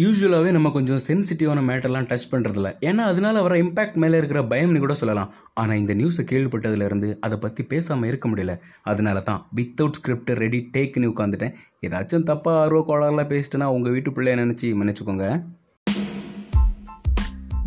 யூஸ்வலாகவே நம்ம கொஞ்சம் சென்சிட்டிவான மேட்டர்லாம் டச் பண்ணுறதில்ல ஏன்னா அதனால வர இம்பேக்ட் மேலே இருக்கிற பயம்னு கூட சொல்லலாம். ஆனால் இந்த நியூஸை கேள்விப்பட்டதுலேருந்து அதை பற்றி பேசாமல் இருக்க முடியல. அதனால தான் வித்தவுட் ஸ்கிரிப்ட் ரெடி டேக்னு உட்காந்துட்டேன் ஏதாச்சும் தப்பாக ஆர்வ கோளாறுலாம் பேசிட்டேன்னா உங்கள் வீட்டு பிள்ளைய நினச்சி மன்னிச்சுக்கோங்க.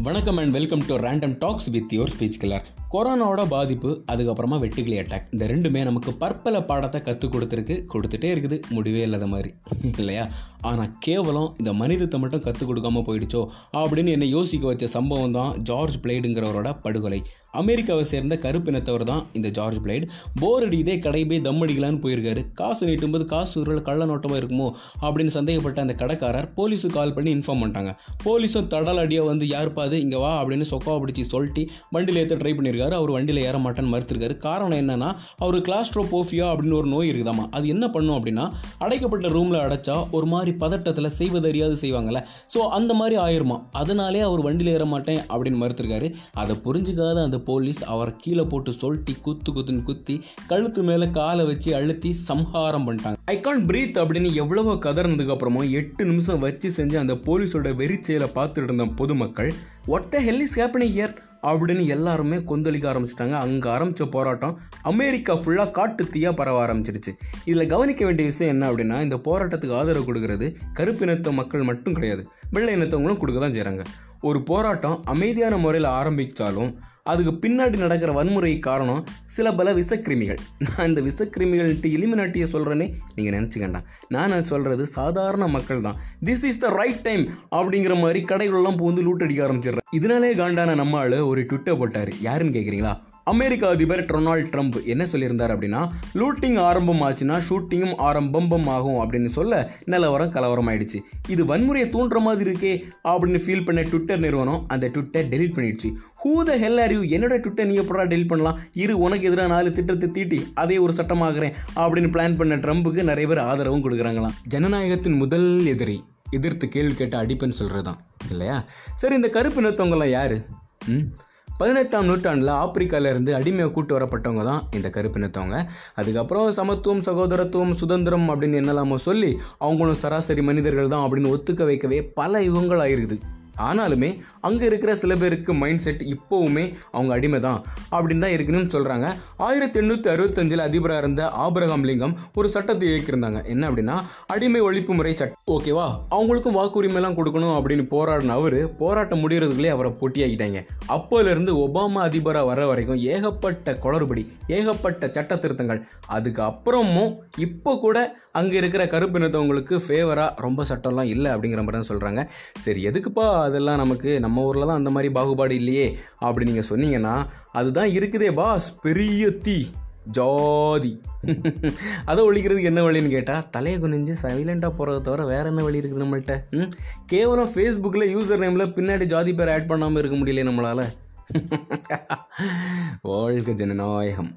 வணக்கம் and welcome to random talks with your speech clear கொரோனாவோட பாதிப்பு அதுக்கப்புறமா வெட்டுக்கிளி அட்டாக் இந்த ரெண்டுமே நமக்கு பற்பல பாடத்தை கற்றுக் கொடுத்துருக்கு கொடுத்துட்டே இருக்குது. முடிவே இல்லாத மாதிரி. இல்லையா? ஆனால் கேவலம் இந்த மனிதத்தை மட்டும் கற்றுக் கொடுக்காம போயிடுச்சோ? அப்படின்னு என்னை யோசிக்க வச்ச சம்பவம் தான் ஜார்ஜ் பிளேடுங்கிறவரோட படுகொலை. அமெரிக்காவை சேர்ந்த கருப்பினத்தவர் தான் இந்த ஜார்ஜ் பிளைட். போர் அடிக்குதே கடை போய் தம் அடிக்கலான்னு போயிருக்காரு. காசு நீட்டும்போது காசு ஒரு கள்ள நோட்டமாக இருக்குமோ? அப்படின்னு சந்தேகப்பட்ட அந்த கடைக்காரர் போலீஸுக்கு கால் பண்ணி இன்ஃபார்ம் பண்ணிட்டாங்க. போலீஸும் தடல் அடியாக வந்து யாருப்பாது இங்கே வா அப்படின்னு சொக்காவை பிடிச்சி சொல்லிட்டு வண்டியில் ஏற்ற ட்ரை பண்ணியிருக்காரு அவர் வண்டியில் ஏற மாட்டேன்னு மறுத்திருக்காரு. காரணம் என்னன்னா அவர் கிளாஸ்ட்ரோபோஃபியா அப்படின்னு ஒரு நோய் இருக்குதாமா? அது என்ன பண்ணும் அப்படின்னா அடைக்கப்பட்ட ரூமில் அடைச்சா ஒரு மாதிரி பதட்டத்தில் செய்வதறியாது செய்வாங்கல்ல. ஸோ அந்த மாதிரி ஆயிருமா? அதனாலே அவர் வண்டியில் ஏற மாட்டேன் அப்படின்னு மறுத்திருக்காரு. அதை புரிஞ்சுக்காத அந்த போலீஸ் அவரை கீழே போட்டு சொல்ட்டி குத்து குத்துன்னு குத்தி கழுத்து மேலே காலை வச்சு அழுத்தி சம்ஹாரம் பண்ணிட்டாங்க. ஐ கான் பிரீத் அப்படின்னு எவ்வளவோ கதறினதுக்கு அப்புறமும் எட்டு நிமிஷம் வச்சு செஞ்சு அந்த போலீஸோட வெறிச்செயலை பார்த்துட்டு இருந்த பொதுமக்கள் ஒட்ட ஹெல் இஸ் ஹேப்பனிங் இயர் அப்படின்னு எல்லாருமே கொந்தளிக்க ஆரம்பிச்சிட்டாங்க. அங்கே ஆரம்பித்த போராட்டம் அமெரிக்கா ஃபுல்லாக காட்டு தீயாக பரவ ஆரம்பிச்சிருச்சு இதில் கவனிக்க வேண்டிய விஷயம் என்ன அப்படின்னா இந்த போராட்டத்துக்கு ஆதரவு கொடுக்கறது கருப்பினத்த மக்கள் மட்டும் கிடையாது. வெள்ளை இனத்தவங்களும் கொடுக்க தான் செய்கிறாங்க ஒரு போராட்டம் அமைதியான முறையில் ஆரம்பித்தாலும் அதுக்கு பின்னாடி நடக்கிற வன்முறை காரணம் சில பல விஷக்கிருமிகள். நான் இந்த விஷக்கிருமிகள்ட்டு இலிமினாட்டியை சொல்கிறேனே நீங்கள் நினச்சிக்கண்டா நான் நான் சொல்கிறது சாதாரண மக்கள் தான். This is the right time அப்படிங்கிற மாதிரி கடைகளெல்லாம் பூந்து லூட் அடிக்க ஆரம்பிச்சிடுறேன் இதனாலே காண்டான நம்ம ஒரு ட்விட்டர் போட்டார். யாருன்னு கேட்குறீங்களா அமெரிக்க அதிபர் டொனால்ட் ட்ரம்ப் என்ன சொல்லியிருந்தார் அப்படின்னா லூட்டிங் ஆரம்பம் ஆச்சுன்னா ஷூட்டிங்கும் ஆரம்பம் ஆகும் அப்படின்னு சொல்ல நிலவரம் கலவரம் ஆயிடுச்சு இது வன்முறையை தூண்டுற மாதிரி இருக்கே அப்படின்னு ஃபீல் பண்ண ட்விட்டர் நிறுவனம் அந்த ட்விட்டர் டெலிட் பண்ணிடுச்சு. Who the hell are you என்னோட ட்விட்டர் நீங்கள் எப்படா டெலிட் பண்ணலாம்? இரு உனக்கு எதிராக நாலு திட்டத்தை தீட்டி அதே ஒரு சட்டமாகிறேன் அப்படின்னு பிளான் பண்ண ட்ரம்புக்கு நிறைய பேர் ஆதரவும் கொடுக்குறாங்களாம். ஜனநாயகத்தின் முதல் எதிரி எதிர்த்து கேள்வி கேட்ட அடிப்பேன்னு சொல்கிறது தான் இல்லையா? சரி இந்த கருப்பு நிறுத்தவங்களாம் யார்? ம்? பதினெட்டாம் நூற்றாண்டில் ஆப்பிரிக்காவிலேருந்து அடிமையை கூட்டு வரப்பட்டவங்க தான் இந்த கருப்பினத்தவங்க அதுக்கப்புறம் சமத்துவம் சகோதரத்துவம் சுதந்திரம் அப்படின்னு என்னெல்லாமோ சொல்லி அவங்களும் சராசரி மனிதர்கள் தான் அப்படின்னு ஒத்துக்க வைக்கவே பல யுகங்கள் ஆயிருக்குது. ஆனாலுமே அங்கே இருக்கிற சில பேருக்கு மைண்ட் செட் இப்போவுமே அவங்க அடிமை தான் அப்படின்னு தான் இருக்குன்னு சொல்கிறாங்க ஆயிரத்தி எண்ணூற்றி அறுபத்தஞ்சில் அதிபராக இருந்த ஆபரகாம் லிங்கம் ஒரு சட்டத்தை இயக்கியிருந்தாங்க. என்ன அப்படின்னா அடிமை ஒழிப்பு முறை சட்டம் ஓகேவா அவங்களுக்கும் வாக்குரிமைலாம் கொடுக்கணும் அப்படின்னு போராடின அவர் போராட்டம் முடிகிறதுக்குள்ளே அவரை போட்டியாகிட்டாங்க அப்போலேருந்து ஒபாமா அதிபராக வர வரைக்கும் ஏகப்பட்ட குளறுபடி ஏகப்பட்ட சட்ட திருத்தங்கள். அதுக்கு அப்புறமும் இப்போ கூட அங்கே இருக்கிற கருப்பினத்தவங்களுக்கு ஃபேவராக ரொம்ப சட்டம்லாம் இல்லை அப்படிங்கிற மாதிரி தான் சொல்கிறாங்க சரி எதுக்குப்பா அதெல்லாம் நமக்கு நம்ம ஊரில் தான் அந்த மாதிரி பாகுபாடு இல்லையே அப்படி நீங்கள் சொன்னீங்கன்னா அதுதான் இருக்குதே பாஸ். பெரிய தீ. ஜாதி. அதை ஒழிக்கிறதுக்கு என்ன வழின்னு கேட்டால் தலையை குனிஞ்சு சைலண்ட்டாக போகிறத தவிர வேறு என்ன வழி இருக்குது நம்மள்கிட்ட ம்? கேவலம் ஃபேஸ்புக்கில் யூசர் நேமில் பின்னாடி ஜாதி பேர் ஆட் பண்ணாமல் இருக்க முடியல நம்மளால்? வாழ்க ஜனநாயகம்.